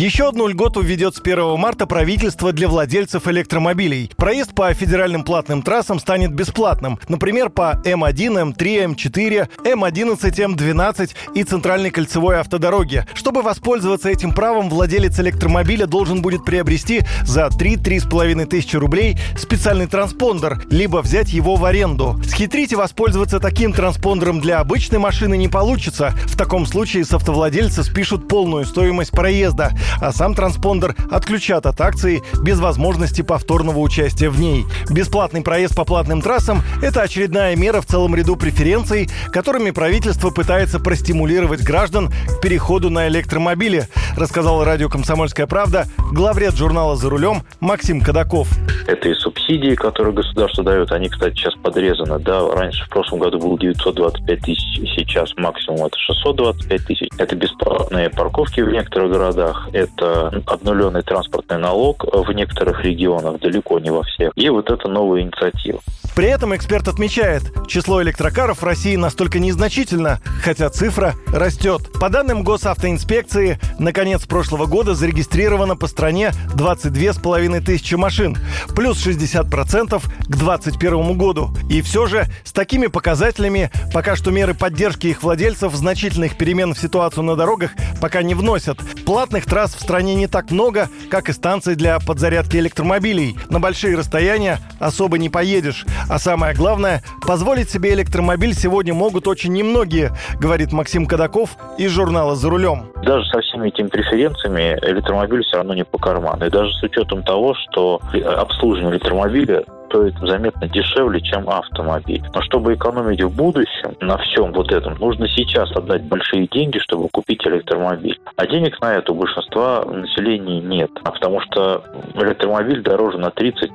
Еще одну льготу введет с 1 марта правительство для владельцев электромобилей. Проезд по федеральным платным трассам станет бесплатным. Например, по М1, М3, М4, М11, М12 и центральной кольцевой автодороге. Чтобы воспользоваться этим правом, владелец электромобиля должен будет приобрести за 3-3,5 тысячи рублей специальный транспондер, либо взять его в аренду. Схитрить и воспользоваться таким транспондером для обычной машины не получится. В таком случае с автовладельца спишут полную стоимость проезда а сам транспондер отключат от акции без возможности повторного участия в ней. Бесплатный проезд по платным трассам – это очередная мера в целом ряду преференций, которыми правительство пытается простимулировать граждан к переходу на электромобили, рассказал радио «Комсомольская правда» главред журнала «За рулем» Максим Кадаков. Это и субсидии, которые государство дает. Они, кстати, сейчас подрезаны. Да, раньше в прошлом году было 925 тысяч, сейчас максимум это 625 тысяч. Это бесплатные парковки в некоторых городах это обнуленный транспортный налог в некоторых регионах, далеко не во всех. И вот это новая инициатива. При этом эксперт отмечает, число электрокаров в России настолько незначительно, хотя цифра растет. По данным госавтоинспекции, на конец прошлого года зарегистрировано по стране 22,5 тысячи машин, плюс 60% к 2021 году. И все же с такими показателями пока что меры поддержки их владельцев значительных перемен в ситуацию на дорогах пока не вносят. Платных трасс в стране не так много, как и станций для подзарядки электромобилей. На большие расстояния особо не поедешь. А самое главное, позволить себе электромобиль сегодня могут очень немногие, говорит Максим Кадаков из журнала «За рулем». Даже со всеми этими преференциями электромобиль все равно не по карману. И даже с учетом того, что обслуживание электромобиля стоит заметно дешевле, чем автомобиль. Но чтобы экономить в будущем на всем вот этом, нужно сейчас отдать большие деньги, чтобы купить электромобиль. А денег на это у большинства населения нет. А потому что электромобиль дороже на 30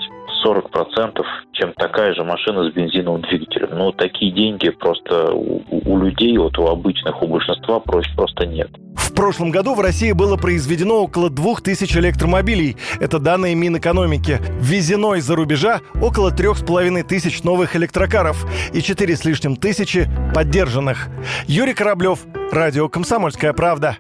40%, чем такая же машина с бензиновым двигателем. Но такие деньги просто у, у людей, вот у обычных, у большинства просто нет. В прошлом году в России было произведено около 2000 электромобилей. Это данные Минэкономики. Ввезено из-за рубежа около 3,5 тысяч новых электрокаров и 4 с лишним тысячи поддержанных. Юрий Кораблев, Радио «Комсомольская правда».